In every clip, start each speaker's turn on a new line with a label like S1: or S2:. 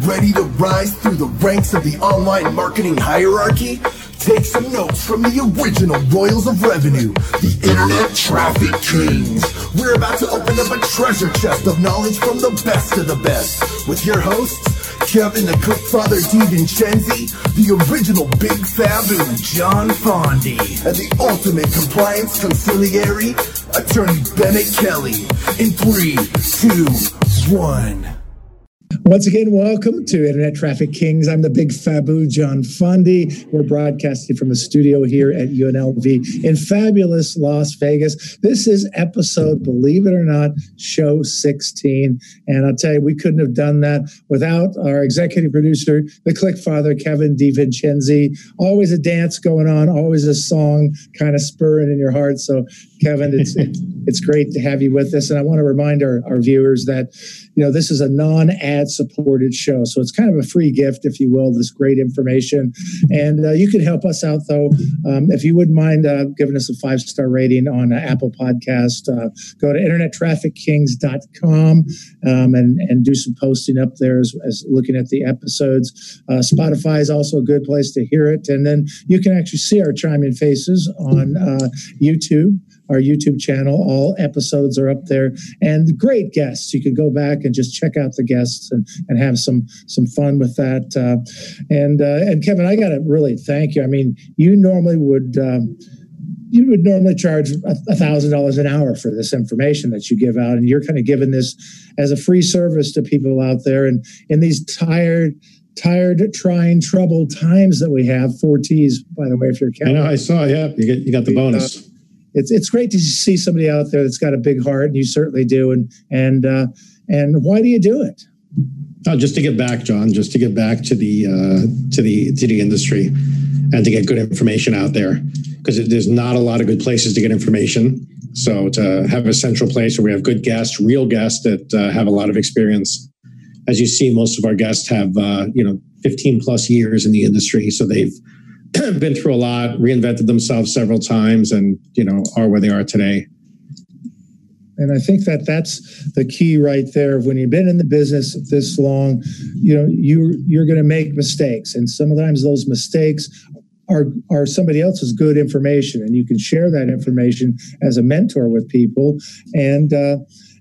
S1: Ready to rise through the ranks of the online marketing hierarchy? Take some notes from the original Royals of Revenue, the Internet Traffic Kings. We're about to open up a treasure chest of knowledge from the best of the best with your hosts, Kevin the ClickFather DiVincenzi, the original Big Fabu John Fondi, and the ultimate compliance consigliere, Attorney Bennett Kelly. In three, two, one.
S2: Once again, welcome to Internet Traffic Kings. I'm the big Fabu John Fondi. We're broadcasting from a studio here at UNLV in fabulous Las Vegas. This is episode, believe it or not, show 16. And I'll tell you, we couldn't have done that without our executive producer, the click father, Kevin DiVincenzi. Always a dance going on, always a song kind of spurring in your heart. So, Kevin, it's, it's, it's great to have you with us. And I want to remind our, our viewers that you know, this is a non ad supported show. So it's kind of a free gift, if you will, this great information. And uh, you can help us out, though. Um, if you wouldn't mind uh, giving us a five star rating on uh, Apple Podcast, uh, go to internettraffickings.com um, and, and do some posting up there as, as looking at the episodes. Uh, Spotify is also a good place to hear it. And then you can actually see our chiming faces on uh, YouTube our YouTube channel. All episodes are up there, and great guests. You can go back and just check out the guests and, and have some some fun with that. Uh, and uh, and Kevin, I got to really thank you. I mean, you normally would. Um, you would normally charge a thousand dollars an hour for this information that you give out, and you're kind of giving this as a free service to people out there. And in these tired, tired, trying, troubled times that we have, four T's, by the way, if you're
S3: counting. I know, I saw. Yeah, you get you got the bonus. Uh,
S2: it's it's great to see somebody out there that's got a big heart, and you certainly do. And and uh, and why do you do it?
S3: Oh, just to get back, John. Just to get back to the uh, to the to the industry, and to get good information out there, because there's not a lot of good places to get information. So to have a central place where we have good guests, real guests that uh, have a lot of experience. As you see, most of our guests have uh, you know 15 plus years in the industry, so they've been through a lot, reinvented themselves several times, and you know are where they are today.
S2: And I think that that's the key right there. When you've been in the business this long, you know you you're going to make mistakes, and sometimes those mistakes are are somebody else's good information, and you can share that information as a mentor with people. And uh,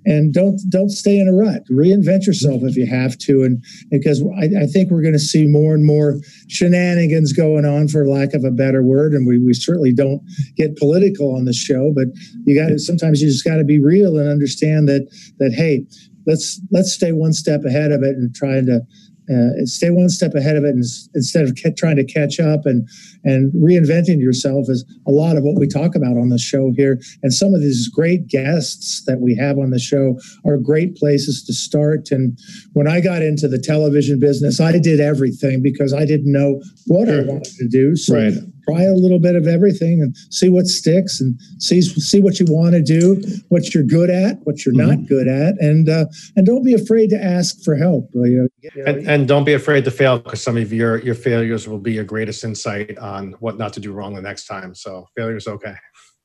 S2: and don't don't stay in a rut. Reinvent yourself if you have to, and because I, I think we're going to see more and more shenanigans going on, for lack of a better word. And we we certainly don't get political on the show, but you got sometimes you just got to be real and understand that that hey, let's let's stay one step ahead of it and trying to uh, stay one step ahead of it and, instead of trying to catch up and and reinventing yourself is a lot of what we talk about on the show here. And some of these great guests that we have on the show are great places to start. And when i got into the television business i did everything because i didn't know what i wanted to do. So right try a little bit of everything and see what sticks and see see what you want to do, what you're good at, what you're mm-hmm. not good at, and uh, and don't be afraid to ask for help.
S3: You know, and, and don't be afraid to fail because some of your your failures will be your greatest insight on what not to do wrong the next time. So failure is okay.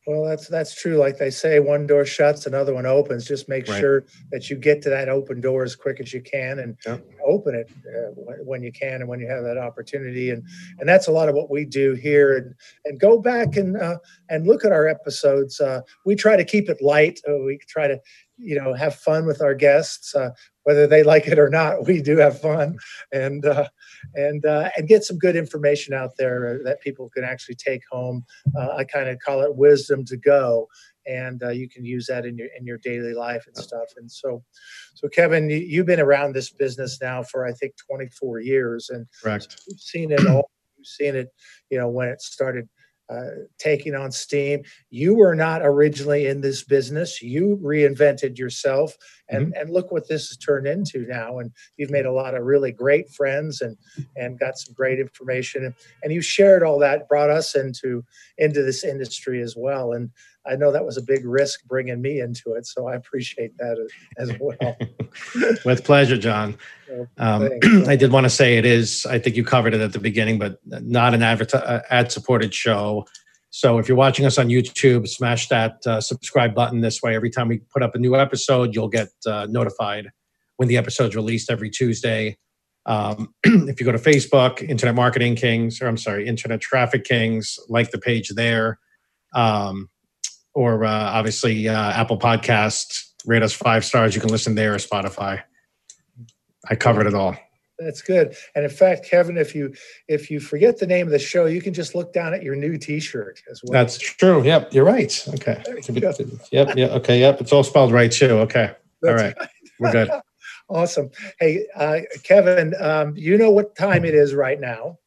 S2: Well, that's that's true. Like they say, one door shuts, another one opens. Just make right. sure that you get to that open door as quick as you can and yep. open it uh, when you can and when you have that opportunity. And and that's a lot of what we do here. And and go back and uh, and look at our episodes. Uh, we try to keep it light. Uh, we try to you know have fun with our guests uh, whether they like it or not we do have fun and uh, and uh, and get some good information out there that people can actually take home. Uh, i kind of call it wisdom to go and uh, you can use that in your in your daily life and stuff. And so so kevin you've been around this business now for i think 24 years and
S3: correct.
S2: you've seen it all. You've seen it you know when it started uh, taking on steam. You were not originally in this business. You reinvented yourself, and mm-hmm. and look what this has turned into now. And you've made a lot of really great friends, and and got some great information. And you shared all that, brought us into into this industry as well. And I know that was a big risk bringing me into it, so I appreciate that as well.
S3: With pleasure, John. Um, I did want to say it is. I think you covered it at the beginning, but not an uh, ad-supported show. So if you're watching us on YouTube, smash that uh, subscribe button. This way, every time we put up a new episode, you'll get uh, notified when the episode's released every Tuesday. Um, if you go to Facebook, Internet Marketing Kings, or I'm sorry, Internet Traffic Kings, like the page there. Um, or uh, obviously uh, Apple Podcast, rate us five stars. You can listen there or Spotify. I covered it all.
S2: That's good. And in fact, Kevin, if you if you forget the name of the show, you can just look down at your new T-shirt as well.
S3: That's true. Yep, you're right. Okay. Yep. Yeah. Okay. Yep. It's all spelled right too. Okay. That's all right. right. We're good.
S2: awesome. Hey, uh, Kevin, um, you know what time it is right now?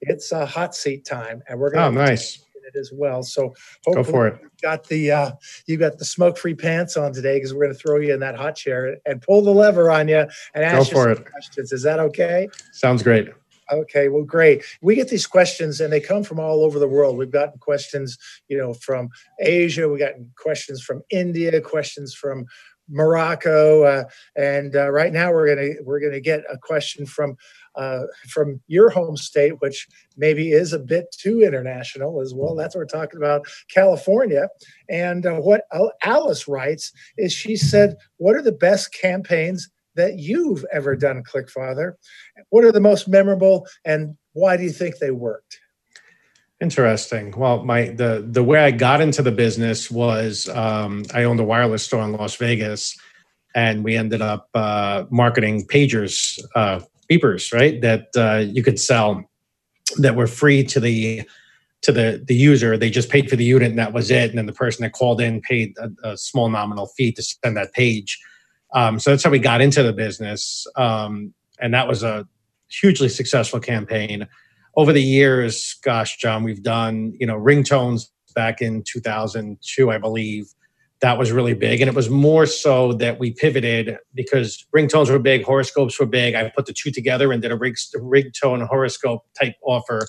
S2: It's a uh, hot seat time, and we're going.
S3: Oh, nice
S2: it as well. So
S3: go for it.
S2: Got the uh, you got the smoke free pants on today because we're going to throw you in that hot chair and pull the lever on you and ask go for you it. questions. Is that okay?
S3: Sounds great.
S2: Okay, well, great. We get these questions, and they come from all over the world. We've gotten questions, you know, from Asia. We got questions from India, questions from Morocco, uh, and uh, right now we're gonna we're gonna get a question from uh, from your home state, which maybe is a bit too international as well. That's what we're talking about, California. And uh, what Alice writes is she said, "What are the best campaigns that you've ever done, ClickFather? What are the most memorable, and why do you think they worked?"
S3: Interesting. Well, my the the way I got into the business was um, I owned a wireless store in Las Vegas, and we ended up uh, marketing pagers, uh, beepers, right? That uh, you could sell that were free to the to the the user. They just paid for the unit, and that was it. And then the person that called in paid a, a small nominal fee to send that page. Um, so that's how we got into the business, um, and that was a hugely successful campaign over the years, gosh, John, we've done, you know, ringtones back in 2002, I believe. That was really big. And it was more so that we pivoted because ringtones were big, horoscopes were big. I put the two together and did a rig, ringtone horoscope type offer.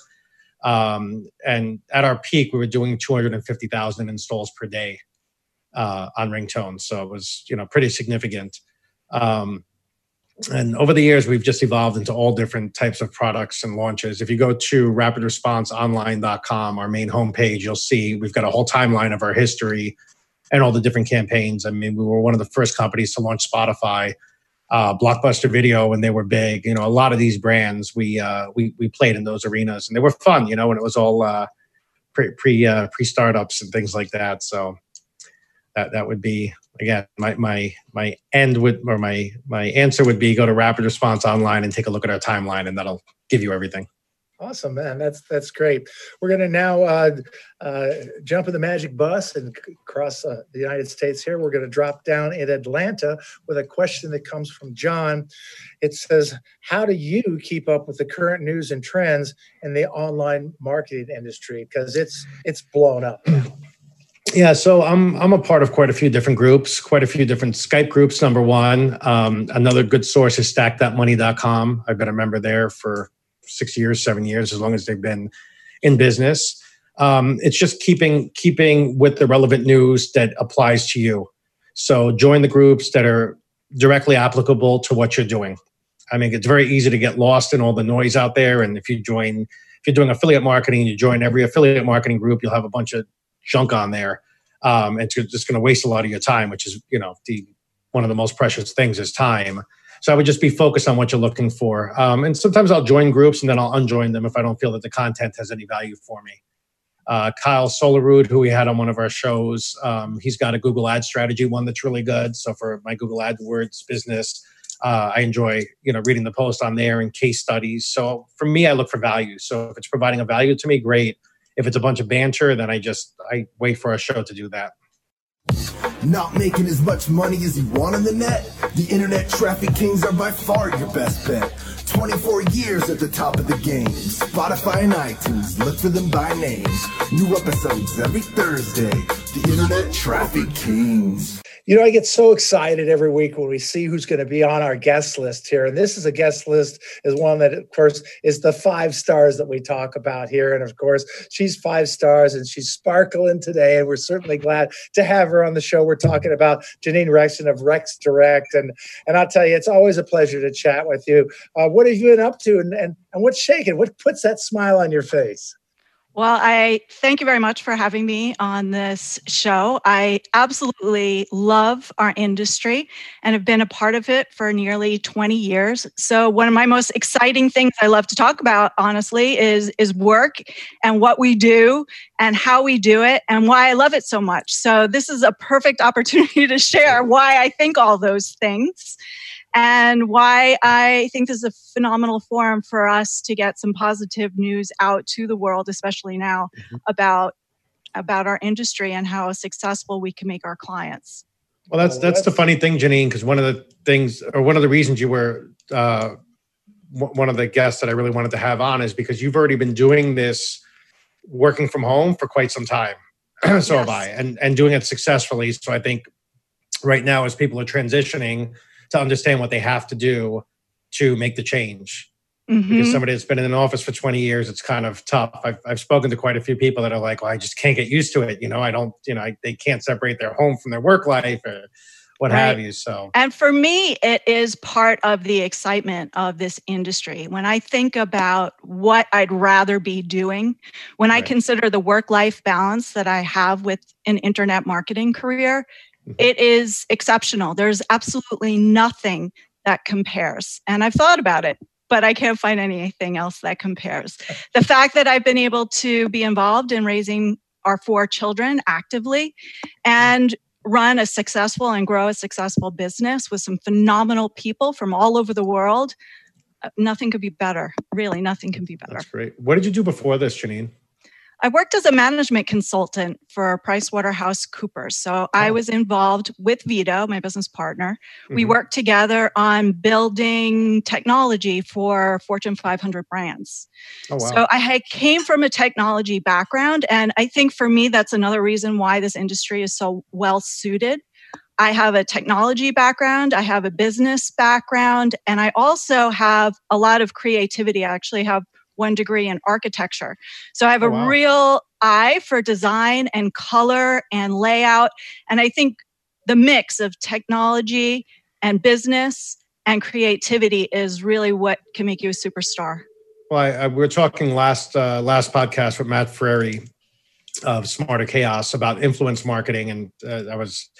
S3: Um, and at our peak, we were doing 250,000 installs per day uh, on ringtones. So it was, you know, pretty significant. Um, and over the years, we've just evolved into all different types of products and launches. If you go to rapidresponseonline.com, our main homepage, you'll see we've got a whole timeline of our history and all the different campaigns. I mean, we were one of the first companies to launch Spotify, uh, Blockbuster Video when they were big. You know, a lot of these brands we uh, we we played in those arenas, and they were fun. You know, and it was all uh, pre pre uh, pre startups and things like that. So that that would be again my my my end would or my my answer would be go to rapid response online and take a look at our timeline and that'll give you everything
S2: awesome man. That's that's great. We're going to now uh, uh, jump in the magic bus and cross uh, the united states here. We're going to drop down in atlanta with a question that comes from john. It says how do you keep up with the current news and trends in the online marketing industry? Because it's it's blown up.
S3: Yeah, so I'm I'm a part of quite a few different groups, quite a few different Skype groups. Number one, um, another good source is StackThatMoney.com. I've been a member there for six years, seven years, as long as they've been in business. Um, it's just keeping keeping with the relevant news that applies to you. So join the groups that are directly applicable to what you're doing. I mean, it's very easy to get lost in all the noise out there. And if you join, if you're doing affiliate marketing, you join every affiliate marketing group, you'll have a bunch of junk on there. Um, it's just going to waste a lot of your time, which is, you know, the one of the most precious things is time. So I would just be focused on what you're looking for. Um, and sometimes I'll join groups and then I'll unjoin them if I don't feel that the content has any value for me. Uh, Kyle Solarud, who we had on one of our shows, um, he's got a Google Ad strategy one that's really good. So for my Google AdWords business, uh, I enjoy you know reading the post on there and case studies. So for me, I look for value. So if it's providing a value to me, great. If it's a bunch of banter, then I just I wait for a show to do that.
S1: Not making as much money as you want on the net? The internet traffic kings are by far your best bet. 24 years at the top of the game. Spotify and iTunes, look for them by name. New episodes every Thursday. The Internet Traffic Kings.
S2: You know, I get so excited every week when we see who's going to be on our guest list here. And this is a guest list, is one that, of course, is the five stars that we talk about here. And of course, she's five stars and she's sparkling today. And we're certainly glad to have her on the show. We're talking about Janine Rexon of Rex Direct. And and I'll tell you, it's always a pleasure to chat with you. Uh, what have you been up to and, and, and what's shaking? What puts that smile on your face?
S4: Well, I thank you very much for having me on this show. I absolutely love our industry and have been a part of it for nearly 20 years. So one of my most exciting things I love to talk about honestly is is work and what we do and how we do it and why I love it so much. So this is a perfect opportunity to share why I think all those things and why I think this is a phenomenal forum for us to get some positive news out to the world, especially now, mm-hmm. about about our industry and how successful we can make our clients.
S3: Well, that's that's the funny thing, Janine, because one of the things or one of the reasons you were uh, one of the guests that I really wanted to have on is because you've already been doing this working from home for quite some time. so yes. have I, and and doing it successfully. So I think right now, as people are transitioning to understand what they have to do to make the change. Mm-hmm. Because somebody that's been in an office for 20 years, it's kind of tough. I've, I've spoken to quite a few people that are like, well, I just can't get used to it. You know, I don't, you know, I, they can't separate their home from their work life or what right. have you. So,
S4: and for me, it is part of the excitement of this industry. When I think about what I'd rather be doing, when right. I consider the work life balance that I have with an internet marketing career. It is exceptional. There's absolutely nothing that compares. And I've thought about it, but I can't find anything else that compares. The fact that I've been able to be involved in raising our four children actively and run a successful and grow a successful business with some phenomenal people from all over the world, uh, nothing could be better. Really, nothing can be better.
S3: That's great. What did you do before this, Janine?
S4: I worked as a management consultant for PricewaterhouseCoopers. So oh. I was involved with Vito, my business partner. Mm-hmm. We worked together on building technology for Fortune 500 brands. Oh, wow. So I came from a technology background. And I think for me, that's another reason why this industry is so well suited. I have a technology background, I have a business background, and I also have a lot of creativity. I actually have one degree in architecture. So I have oh, a wow. real eye for design and color and layout. And I think the mix of technology and business and creativity is really what can make you a superstar.
S3: Well, I, I, we were talking last uh, last podcast with Matt Frary of Smarter Chaos about influence marketing, and uh, I was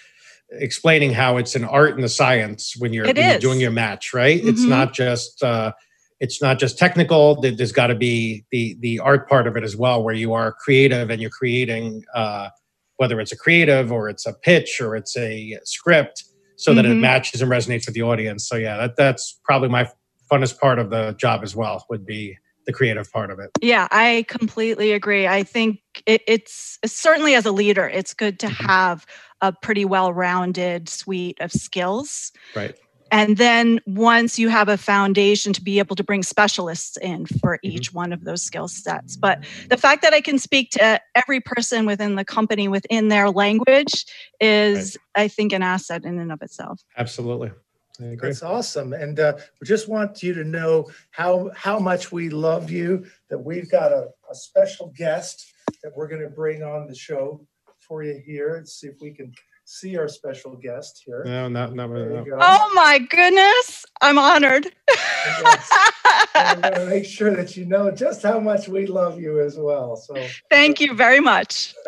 S3: explaining how it's an art and a science when you're, when you're doing your match, right? Mm-hmm. It's not just uh, it's not just technical there's got to be the the art part of it as well where you are creative and you're creating uh, whether it's a creative or it's a pitch or it's a script so mm-hmm. that it mm-hmm. matches and resonates with the audience so yeah that, that's probably my funnest part of the job as well would be the creative part of it
S4: yeah i completely agree i think it, it's certainly as a leader it's good to mm-hmm. have a pretty well-rounded suite of skills
S3: right
S4: and then once you have a foundation to be able to bring specialists in for mm-hmm. each one of those skill sets but the fact that i can speak to every person within the company within their language is right. i think an asset in and of itself
S3: absolutely
S2: That's awesome, and uh, we just want you to know how how much we love you. That we've got a, a special guest that we're going to bring on the show for you here. Let's see if we can see our special guest here.
S3: No, not not really.
S4: No. Oh my goodness, I'm honored.
S2: I'm going to make sure that you know just how much we love you as well. So
S4: thank you very much.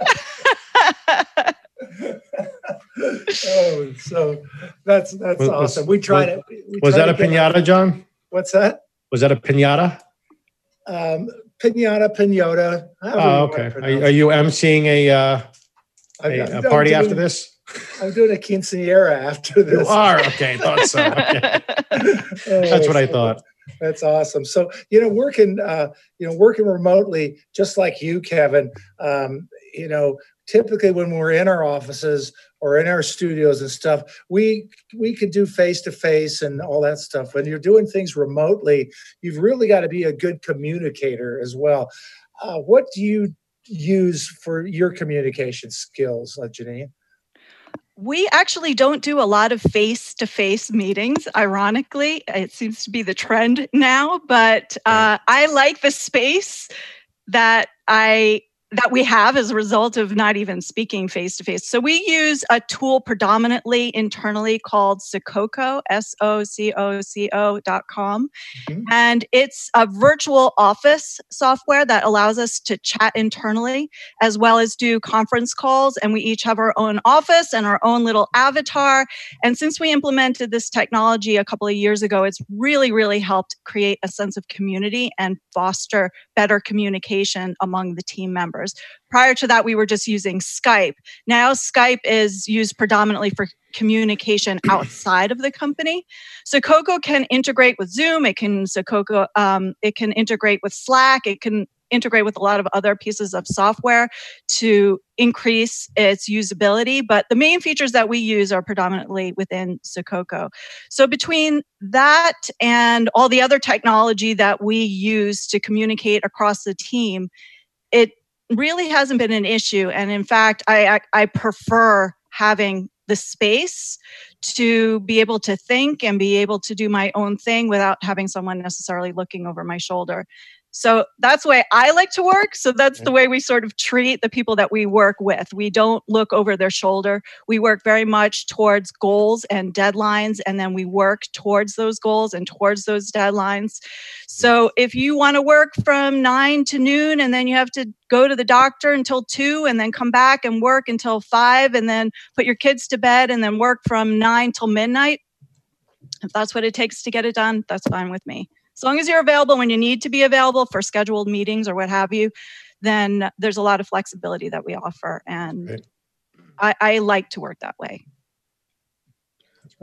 S2: oh, so that's that's was, awesome. We tried
S3: was, it. We was that a pinata, John?
S2: What's that?
S3: Was that a pinata?
S2: Um, pinata, pinata.
S3: Oh, okay. Are, are, you emceeing a uh, a, a party after this?
S2: I'm doing a quinceanera after this.
S3: You are okay. Thought so. Okay. That's what I thought.
S2: That's awesome. So you know, working uh, you know working remotely, just like you, Kevin. Um, you know, typically when we're in our offices or in our studios and stuff, we we could do face to face and all that stuff. When you're doing things remotely, you've really got to be a good communicator as well. Uh, what do you use for your communication skills, uh, Janine?
S4: We actually don't do a lot of face to face meetings, ironically. It seems to be the trend now, but uh, I like the space that I that we have as a result of not even speaking face to face. So we use a tool predominantly internally called Sococo, S O C O C O dot com. Mm-hmm. And it's a virtual office software that allows us to chat internally as well as do conference calls. And we each have our own office and our own little avatar. And since we implemented this technology a couple of years ago, it's really, really helped create a sense of community and foster better communication among the team members. Prior to that, we were just using Skype. Now, Skype is used predominantly for communication outside of the company. Sococo can integrate with Zoom. It can Sococo. Um, it can integrate with Slack. It can integrate with a lot of other pieces of software to increase its usability. But the main features that we use are predominantly within Sococo. So between that and all the other technology that we use to communicate across the team, it really hasn't been an issue. And in fact, I, I, I prefer having the space to be able to think and be able to do my own thing without having someone necessarily looking over my shoulder. So that's the way I like to work. So that's the mm. way we sort of treat the people that we work with. We don't look over their shoulder. We work very much towards goals and deadlines, and then we work towards those goals and towards those deadlines. Mm. So if you want to work from nine to noon and then you have to go to the doctor until two and then come back and work until five and then put your kids to bed and then work from nine till midnight, if that's what it takes to get it done, that's fine with me. As long as you're available when you need to be available for scheduled meetings or what have you, then there's a lot of flexibility that we offer. And right. I, I, like to work that way.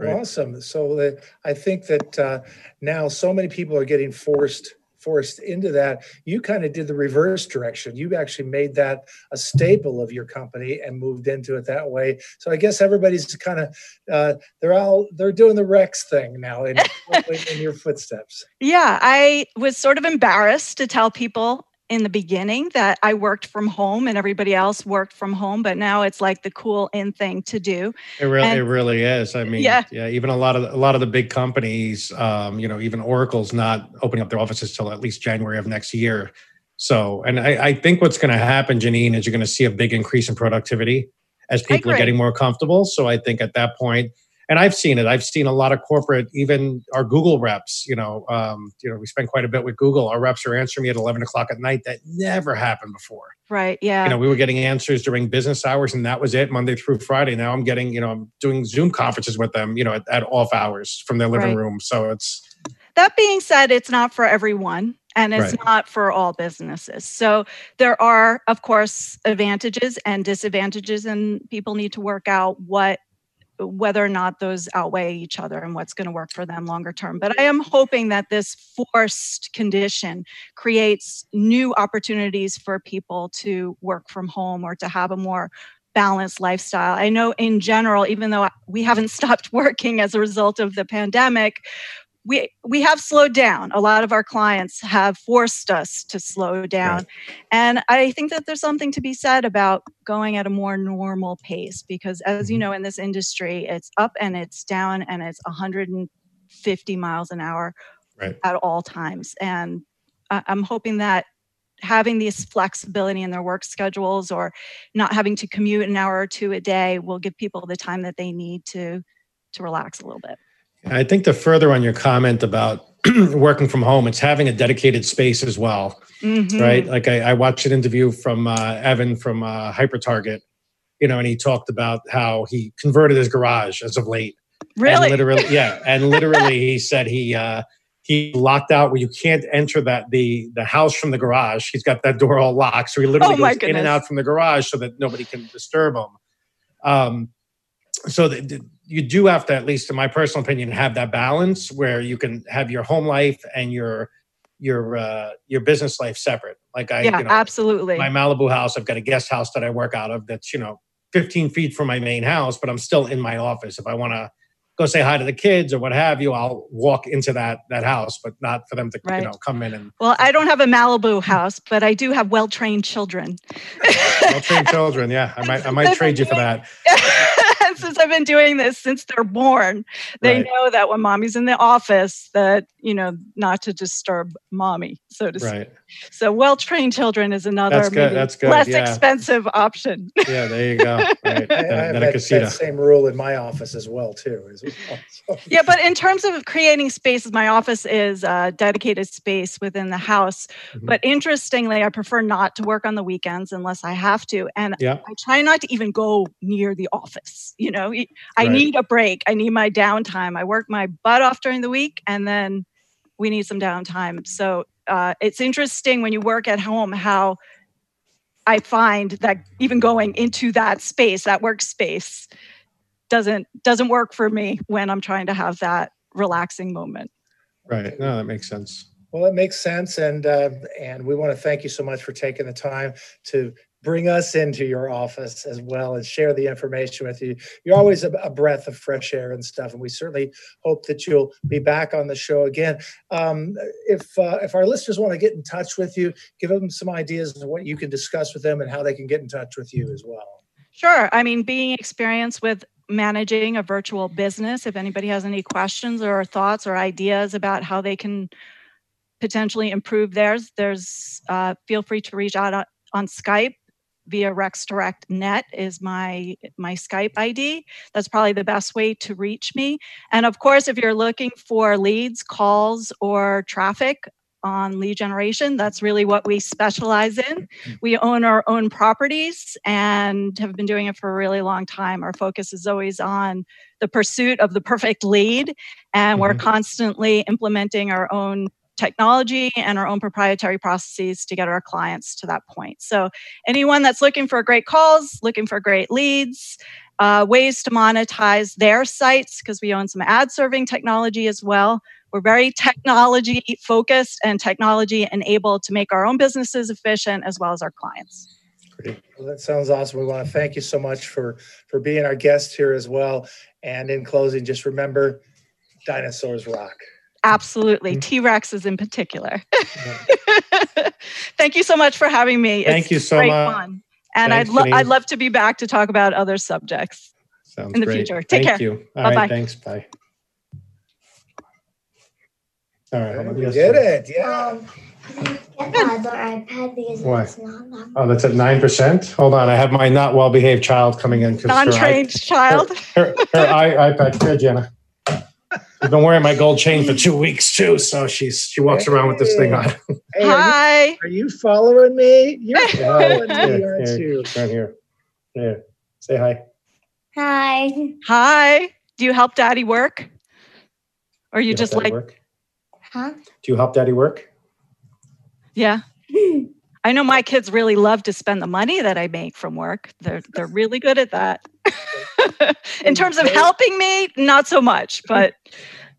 S2: Awesome. So that I think that uh, now so many people are getting forced forced into that, you kind of did the reverse direction. You actually made that a staple of your company and moved into it that way. So I guess everybody's kind of uh, they're all they're doing the Rex thing now in, in your footsteps.
S4: Yeah, I was sort of embarrassed to tell people in the beginning that I worked from home and everybody else worked from home, but now it's like the cool in thing to do.
S3: It really, and, it really is. I mean, yeah. yeah, even a lot of a lot of the big companies, um, you know, even Oracle's not opening up their offices till at least January of next year. So, and I, I think what's going to happen, Janine, is you're going to see a big increase in productivity as people are getting more comfortable. So, I think at that point, and I've seen it. I've seen a lot of corporate, even our Google reps. You know, um, you know, we spend quite a bit with Google. Our reps are answering me at eleven o'clock at night. That never happened before.
S4: Right. Yeah.
S3: You know, we were getting answers during business hours, and that was it, Monday through Friday. Now I'm getting, you know, I'm doing Zoom conferences with them, you know, at, at off hours from their living right. room. So it's.
S4: That being said, it's not for everyone and it's right. not for all businesses. So there are, of course, advantages and disadvantages, and people need to work out what whether or not those outweigh each other and what's going to work for them longer term. But I am hoping that this forced condition creates new opportunities for people to work from home or to have a more balanced lifestyle. I know in general, even though we haven't stopped working as a result of the pandemic, we we have slowed down. A lot of our clients have forced us to slow down. Right. And I think that there's something to be said about going at a more normal pace because as you mm-hmm. know in this industry it's up and it's down and it's 150 miles an hour right. at all times. And I'm hoping that having this flexibility in their work schedules or not having to commute an hour or two a day will give people the time that they need to to relax a little bit.
S3: I think the further on your comment about working from home, it's having a dedicated space as well, mm-hmm. right? Like I, I, watched an interview from uh, Evan from uh, Hyper Target, you know, and he talked about how he converted his garage as of late.
S4: Really?
S3: And literally, yeah, and literally, he said he uh, he locked out where you can't enter that the the house from the garage. He's got that door all locked, so he literally oh goes in and out from the garage so that nobody can disturb him. Um, so the, the, you do have to, at least in my personal opinion, have that balance where you can have your home life and your your uh, your business life separate. Like I,
S4: yeah, you know, absolutely.
S3: My Malibu house, I've got a guest house that I work out of. That's you know 15 feet from my main house, but I'm still in my office. If I want to go say hi to the kids or what have you, I'll walk into that that house, but not for them to right. you know come in and.
S4: Well, I don't have a Malibu house, but I do have well trained children.
S3: well trained children, yeah. I might I might trade you for that.
S4: since I've been doing this since they're born, they
S3: Right.
S4: know that when mommy's in the office, that you know not to disturb mommy, so to speak.
S3: Right.
S4: So well-trained children is another
S3: That's good, that's good,
S4: less
S3: yeah.
S4: expensive option.
S3: Yeah, there you go. Right.
S2: I, I
S3: Then,
S2: have that, that same rule in my office as well too. As well.
S4: Yeah, but in terms of creating spaces, my office is a dedicated space within the house.
S3: Mhm.
S4: But interestingly, I prefer not to work on the weekends unless I have to, and
S3: Yeah.
S4: I try not to even go near the office. You know, I
S3: Right.
S4: need a break. I need my downtime. I work my butt off during the week, and then we need some downtime. So uh, it's interesting when you work at home how I find that even going into that space, that workspace, doesn't doesn't work for me when I'm trying to have that relaxing moment.
S3: Right. No, that makes sense.
S2: Well, it makes sense, and uh, and we want to thank you so much for taking the time to bring us into your office as well and share the information with you. You're always a, a breath of fresh air and stuff, and we certainly hope that you'll be back on the show again. Um, if uh, if our listeners want to get in touch with you, give them some ideas of what you can discuss with them and how they can get in touch with you as well.
S4: Sure. I mean, being experienced with managing a virtual business, if anybody has any questions or thoughts or ideas about how they can potentially improve theirs, there's uh, feel free to reach out on, on Skype via Rex Direct Net is my my Skype ID. That's probably the best way to reach me. And of course, if you're looking for leads, calls, or traffic on lead generation, that's really what we specialize in. We own our own properties and have been doing it for a really long time. Our focus is always on the pursuit of the perfect lead, and we're
S3: Mhm.
S4: constantly implementing our own technology and our own proprietary processes to get our clients to that point. So, anyone that's looking for great calls, looking for great leads, uh, ways to monetize their sites, because we own some ad serving technology as well. We're very technology focused and technology enabled to make our own businesses efficient as well as our clients.
S2: Well, that sounds awesome. We want to thank you so much for for being our guest here as well. And in closing, just remember, dinosaurs rock.
S4: Absolutely. T Rexes in particular. Thank you so much for having me.
S3: Thank you so
S4: great
S3: much.
S4: Fun. And
S3: Thanks,
S4: I'd, lo- I'd love to be back to talk about other subjects.
S3: Sounds
S4: in the
S3: great.
S4: future. Take
S3: Thank
S4: care.
S3: you. All
S4: Bye-bye.
S3: right. Thanks. Bye. All right.
S2: We did it. Yeah.
S5: Um, get the iPad because
S3: Why?
S5: it's not that
S3: Oh, that's at nine percent. Hold on, I have my not well-behaved child coming in. 'cause her i-
S4: Non-trained child.
S3: Her, her i- iPad. Here, Jenna. She's been wearing my gold chain for two weeks too, so she's she walks around with this thing on.
S2: Hey, are, you,
S4: Hi.
S2: are you following me? You're following me, aren't
S3: here,
S2: you?
S3: Right here. Here. Say hi.
S5: Hi.
S4: Hi. Do you help daddy work? Or you
S3: help
S4: just like,
S3: work?
S5: Huh?
S3: Do you help Daddy work?
S4: yeah. I know my kids really love to spend the money that I make from work. They're they're really good at that. In terms of helping me, not so much, but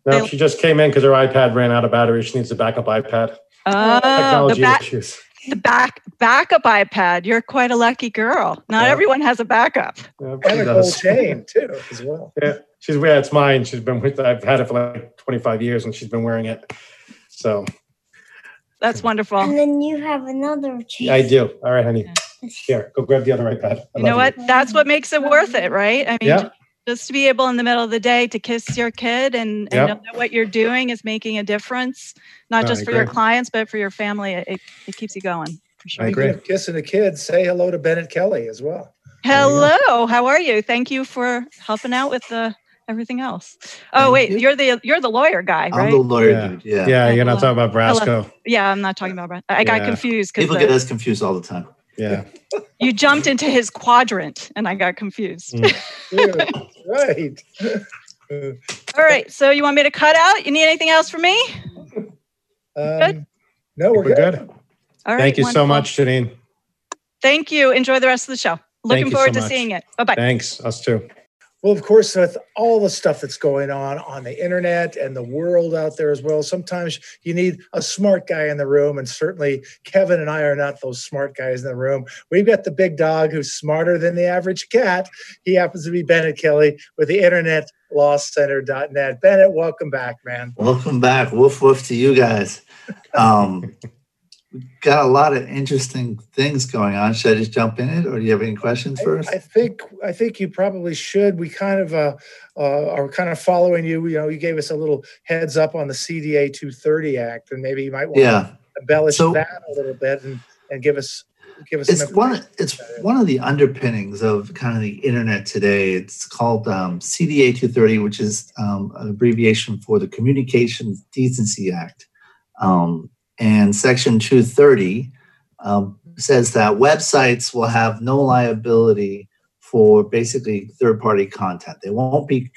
S3: No,
S4: They-
S3: she just came in because her iPad ran out of battery. She needs a backup iPad.
S4: oh, the
S3: Technology
S4: back
S3: issues.
S4: the back backup iPad. You're quite a lucky girl. Not
S3: Yeah.
S4: everyone has a backup.
S3: Yeah, she
S2: And a
S3: does.
S2: gold chain too, as well.
S3: Yeah, she's yeah, it's mine. She's been with. I've had it for like 25 years, and she's been wearing it. So
S4: That's wonderful.
S5: And then you have another chain.
S3: yeah, I do. All right, honey. Here, go grab the other iPad. I
S4: You know
S3: love
S4: what? That's what makes it worth it, right? I mean,
S3: Yeah.
S4: just to be able in the middle of the day to kiss your kid and, and
S3: Yep.
S4: know that what you're doing is making a difference, not
S3: No, I
S4: just for your clients, but for your family. It, it, it keeps you going for sure.
S3: I agree.
S2: Speaking of Kissing the kids, say hello to Bennett Kelly as well.
S3: you go.
S4: Hello, how are you? Thank you for helping out with the everything else. Oh
S6: Thank
S4: wait,
S6: you.
S4: you're the you're the lawyer guy, right?
S6: I'm
S4: right?
S6: the lawyer
S3: Yeah.
S6: dude. Yeah.
S3: Yeah, you're not talking about Brasco.
S4: yeah, I'm not talking about. Brad. I got
S3: Yeah.
S4: confused because
S6: People get us confused all the time.
S3: Yeah.
S4: you jumped into his quadrant, and I got confused.
S3: Mm.
S2: Yeah, right.
S4: All right, so you want me to cut out? You need anything else from me?
S2: Um, no, we're,
S3: We're
S2: good.
S3: good.
S4: All right.
S3: Thank you so much, Janine.
S4: Thank you. Enjoy the rest of the show. Looking
S3: you so
S4: forward to
S3: much.
S4: seeing it. Bye bye.
S3: Thanks. Us too.
S2: Well, of course, with all the stuff that's going on on the internet and the world out there as well, sometimes you need a smart guy in the room. And certainly, Kevin and I are not those smart guys in the room. We've got the big dog who's smarter than the average cat. He happens to be Bennett Kelly with the Internet Law Center.net. Bennett, welcome back, man.
S6: Welcome back. Woof woof to you guys. Um, got a lot of interesting things going on. Should I just jump in it, or do you have any questions first?
S2: I, I think I think you probably should. We kind of uh, uh, are kind of following you. You know, you gave us a little heads up on the CDA 230 Act, and maybe you might want
S6: yeah.
S2: to embellish
S6: So-
S2: that a little bit and, and give us give us.
S6: it's
S2: some
S6: one it's one of the underpinnings of kind of the internet today it's called um, cda 230 which is um, an abbreviation for the communications decency act um, and section 230 um, says that websites will have no liability for basically third party content they won't be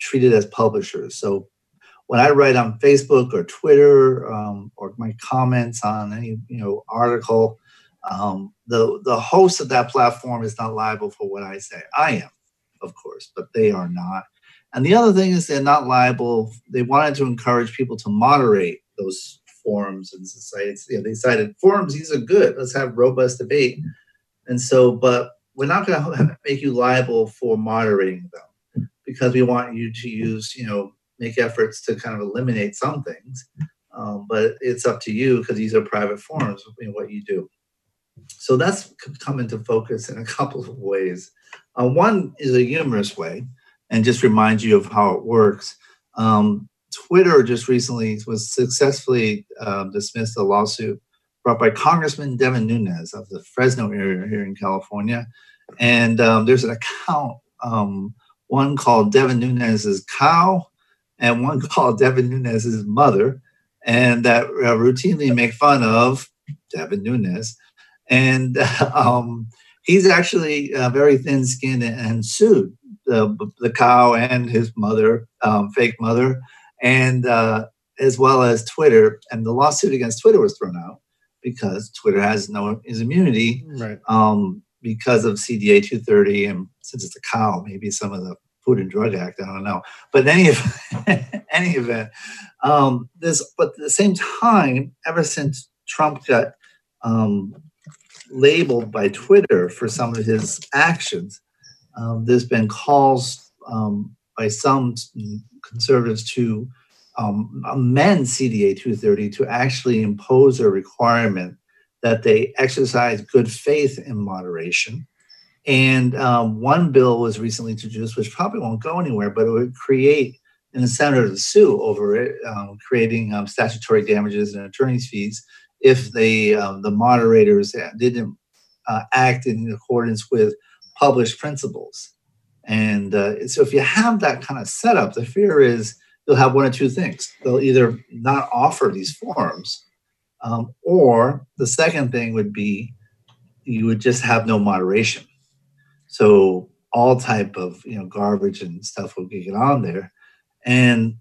S6: treated as publishers so when i write on facebook or twitter um, or my comments on any you know article um, the the host of that platform is not liable for what I say. I am, of course, but they are not. And the other thing is they're not liable. They wanted to encourage people to moderate those forums and sites. You know, they cited forums; these are good. Let's have robust debate. And so, but we're not going to make you liable for moderating them because we want you to use, you know, make efforts to kind of eliminate some things. Um, but it's up to you because these are private forums. Know, what you do so that's come into focus in a couple of ways. Uh, one is a humorous way, and just reminds you of how it works. Um, Twitter just recently was successfully um, dismissed a lawsuit brought by Congressman Devin Nunes of the Fresno area here in California, and um, there's an account, um, one called Devin Nunes's cow, and one called Devin Nunes's mother, and that uh, routinely make fun of Devin Nunes. And um, he's actually uh, very thin-skinned and sued the, the cow and his mother, um, fake mother, and uh, as well as Twitter. And the lawsuit against Twitter was thrown out because Twitter has no is immunity
S3: Right.
S6: um, because of CDA 230, and since it's a cow, maybe some of the Food and Drug Act, I don't know. But any event, any event, um, this. But at the same time, ever since Trump got um, labeled by Twitter for some of his actions, um, there's been calls um, by some conservatives to um, amend CDA 230 to actually impose a requirement that they exercise good faith in moderation. And um, one bill was recently introduced, which probably won't go anywhere, but it would create an incentive to sue over it, um, creating um, statutory damages and attorney's fees if they um, the moderators didn't uh, act in accordance with published principles. And uh, so, if you have that kind of setup, the fear is you'll have one or two things. They'll either not offer these forums, um, or the second thing would be you would just have no moderation. So all type of you know garbage and stuff will get on there, and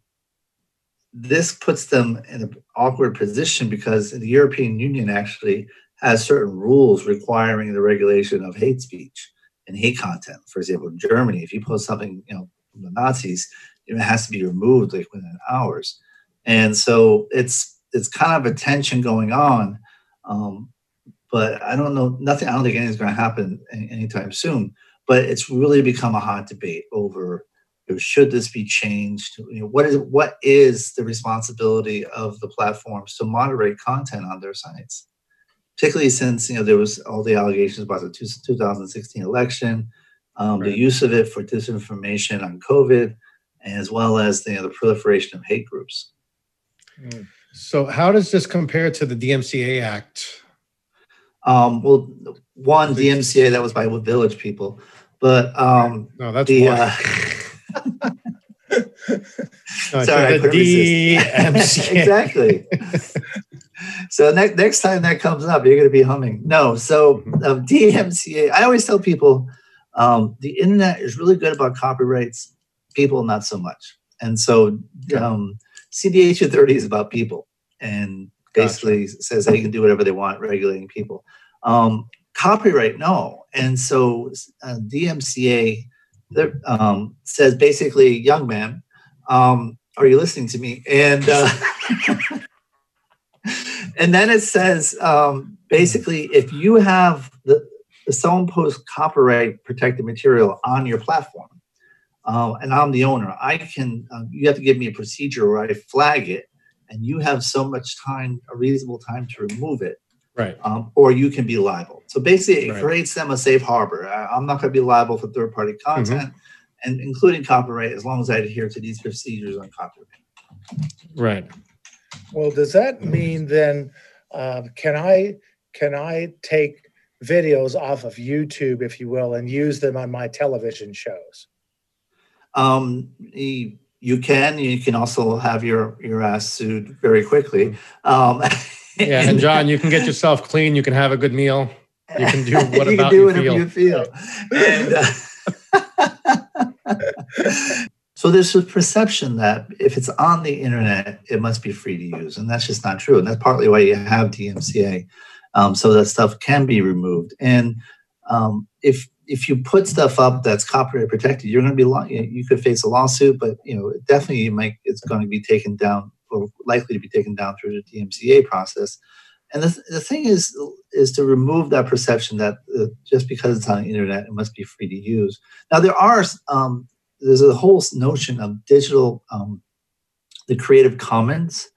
S6: this puts them in an awkward position because the European Union actually has certain rules requiring the regulation of hate speech and hate content. For example, in Germany, if you post something you know from the Nazis, it has to be removed like within hours, and so it's it's kind of a tension going on. Um, but I don't know nothing. I don't think anything's going to happen any- anytime soon. But it's really become a hot debate over you know, should this be changed? You know, what is what is the responsibility of the platforms to moderate content on their sites? Particularly since you know there was all the allegations about the two, 2016 election, um,
S3: Right.
S6: the use of it for disinformation on COVID, as well as the, you know, the proliferation of hate groups.
S3: So how does this compare to the DMCA Act?
S6: Um, well, one DMCA that was by Village people, but um,
S3: No, that's
S6: the
S3: one.
S6: uh,
S3: No,
S6: sorry,
S3: the. DMCA.
S6: exactly. so next next time that comes up, you're going to be humming. No, so um, DMCA. I always tell people um, the internet is really good about copyrights. People, not so much. And so um, CDA 230 is about people, and basically says they can do whatever they want, regulating people. Um, copyright, no. And so uh, DMCA um, says basically, young man, um, are you listening to me? And uh, and then it says um, basically, if you have the, the posts copyright protected material on your platform, uh, and I'm the owner, I can. Um, you have to give me a procedure where I flag it, and you have so much time, a reasonable time to remove it.
S3: Right.
S6: um, or you can be liable. So basically, it
S3: Right.
S6: creates them a safe harbor. I- I'm not going to be liable for third party
S3: Mm-hmm.
S6: content, and including copyright, as long as I adhere to these procedures on copyright.
S3: Right.
S2: Well, does that mean then, um, can I, can I take videos off of YouTube, if you will, and use them on my television shows?
S6: Um, you, you can. You can also have your your ass sued very quickly. Um,
S3: Yeah. And John, you can get yourself clean. You can have a good meal. You can do what
S6: you
S3: about
S6: can do
S3: you
S6: whatever
S3: feel.
S6: you feel. And, uh, so there's a perception that if it's on the internet, it must be free to use, and that's just not true. And that's partly why you have DMCA, um, so that stuff can be removed. And um, if if you put stuff up that's copyright protected, you're going to be you, could face a lawsuit, but you know definitely you might it's going to be taken down or likely to be taken down through the DMCA process. And the, the thing is is to remove that perception that uh, just because it's on the internet, it must be free to use. Now there are um, there's a whole notion of digital um, the Creative Commons,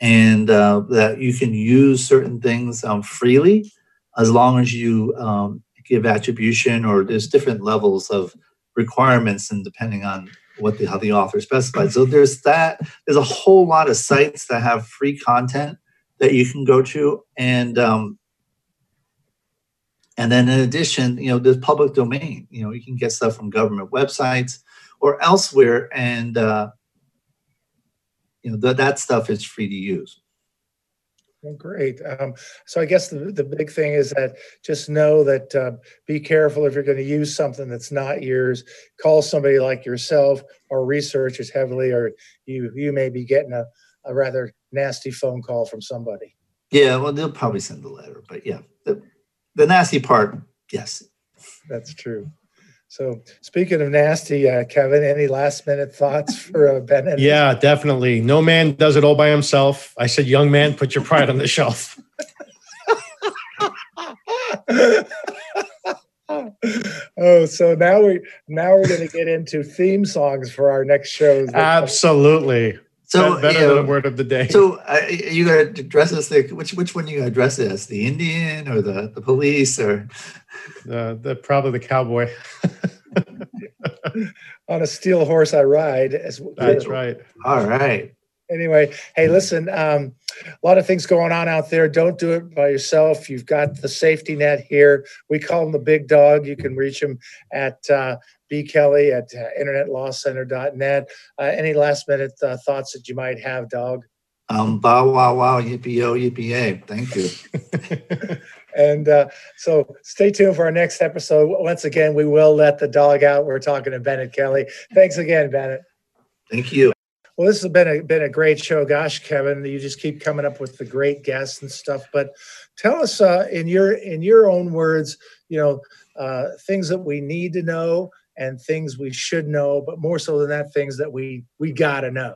S6: and uh, that you can use certain things um, freely as long as you um, give attribution or there's different levels of requirements and depending on what the how the author specified. So there's that. There's a whole lot of sites that have free content that you can go to, and um, and then in addition, you know, there's public domain. You know, you can get stuff from government websites or elsewhere, and uh, you know that that stuff is free to use.
S2: Well, great. Um, so I guess the, the big thing is that just know that uh, be careful if you're going to use something that's not yours. Call somebody like yourself or research it heavily, or you you may be getting a, a rather nasty phone call from somebody.
S6: Yeah, well, they'll probably send a letter, but yeah, the, the nasty part, yes.
S2: That's true. So speaking of nasty, uh, Kevin, any last minute thoughts for uh, Bennett?
S3: Yeah, definitely. No man does it all by himself. I said, young man, put your pride on the shelf.
S2: oh, so now we now we're going to get into theme songs for our next shows.
S3: Absolutely.
S6: So
S3: Be- better
S6: you
S3: than a word of the day.
S6: So uh, you got to address this. Like, which which one you got to address it as? The Indian or the the police or?
S3: Uh, the probably the cowboy.
S2: On a steel horse I ride. As
S3: That's right.
S6: All right.
S2: anyway, hey, listen, um, a lot of things going on out there. Don't do it by yourself. You've got the safety net here. We call him the big dog. You can reach him at uh, B. Kelly at uh, internetlawcenter.net. Uh, any last minute uh, thoughts that you might have, dog?
S6: Um. Bow wow wow yippee yo yippee yay. Thank you.
S2: And uh, so stay tuned for our next episode. Once again, we will let the dog out. We're talking to Bennett Kelly. Thanks again, Bennett.
S6: Thank you.
S2: Well, this has been a been a great show. Gosh, Kevin, you just keep coming up with the great guests and stuff. But tell us uh, in your in your own words, you know, uh, things that we need to know and things we should know, but more so than that, things that we we gotta know.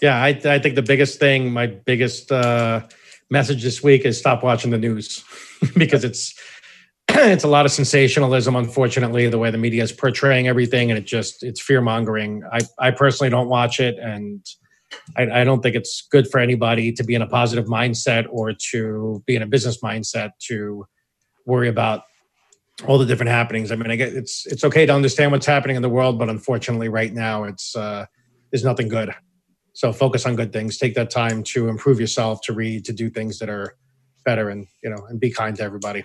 S3: Yeah, I, I think the biggest thing, my biggest uh, message this week is stop watching the news because it's it's a lot of sensationalism. Unfortunately, the way the media is portraying everything, and it just it's fear mongering. I I personally don't watch it, and I, I don't think it's good for anybody to be in a positive mindset or to be in a business mindset to worry about all the different happenings. I mean, I get it's it's okay to understand what's happening in the world, but unfortunately, right now, it's uh, there's nothing good. So focus on good things. Take that time to improve yourself, to read, to do things that are better, and you know, and be kind to everybody.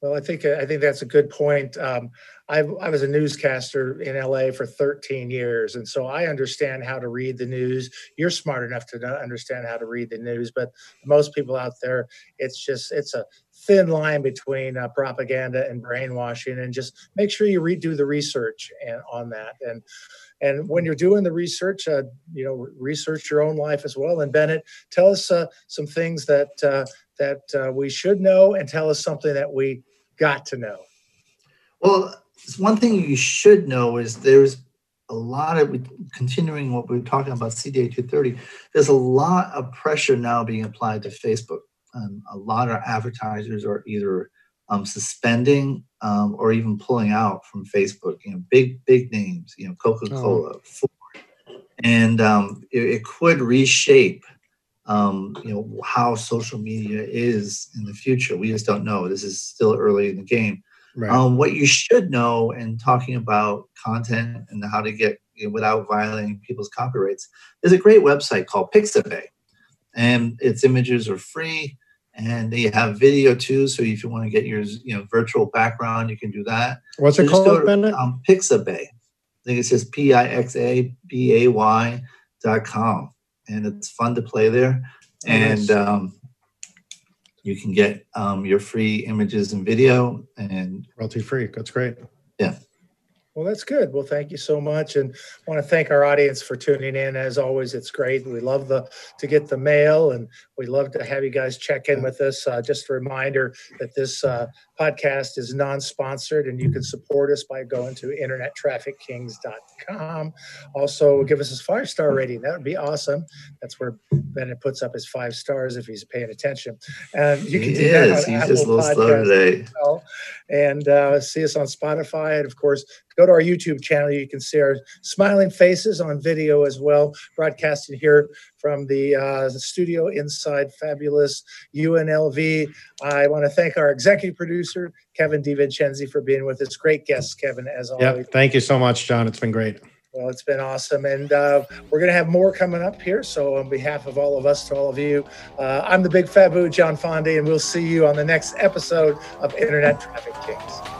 S2: Well, I think I think that's a good point. Um, I, I was a newscaster in LA for 13 years, and so I understand how to read the news. You're smart enough to understand how to read the news, but most people out there, it's just it's a thin line between uh, propaganda and brainwashing. And just make sure you redo the research and on that. And and when you're doing the research, uh, you know, research your own life as well. And Bennett, tell us uh, some things that uh, that uh, we should know, and tell us something that we got to know.
S6: Well, one thing you should know is there's a lot of continuing what we are talking about CDA 230. There's a lot of pressure now being applied to Facebook. Um, a lot of advertisers are either um, suspending um, or even pulling out from Facebook. You know, big big names. You know, Coca Cola, Ford, and um, it, it could reshape um, you know how social media is in the future. We just don't know. This is still early in the game.
S3: Right.
S6: Um, what you should know in talking about content and how to get you know, without violating people's copyrights, there's a great website called Pixabay, and its images are free, and they have video too. So if you want to get your you know virtual background, you can do that.
S3: What's
S6: So
S3: it called, Bennett?
S6: Um, Pixabay. I think it says P I X A B A Y dot com, and it's fun to play there.
S3: Oh, nice.
S6: and um, you can get um, your free images and video. And
S3: Royalty free. That's great.
S2: Well, that's good. Well, thank you so much, and I want to thank our audience for tuning in. As always, it's great. We love the to get the mail, and we love to have you guys check in with us. Uh, just a reminder that this uh, podcast is non-sponsored, and you can support us by going to internettraffickings.com. Also, give us a five star rating. That would be awesome. That's where Bennett puts up his five stars if he's paying attention. And you can
S6: he
S2: do that
S6: is.
S2: on
S6: He's
S2: Apple
S6: just a little slow today.
S2: well. and uh, see us on Spotify. And of course, go to our YouTube channel. You can see our smiling faces on video as well, broadcasting here from the, uh, studio inside fabulous UNLV. I want to thank our executive producer, Kevin DiVincenzi, for being with us. Great guests, Kevin, as always.
S3: Yeah. Thank you so much, John. It's been great.
S2: Well, it's been awesome. And uh, we're going to have more coming up here. So, on behalf of all of us, to all of you, uh, I'm the big Fabu, John Fondy, and we'll see you on the next episode of Internet Traffic Kings.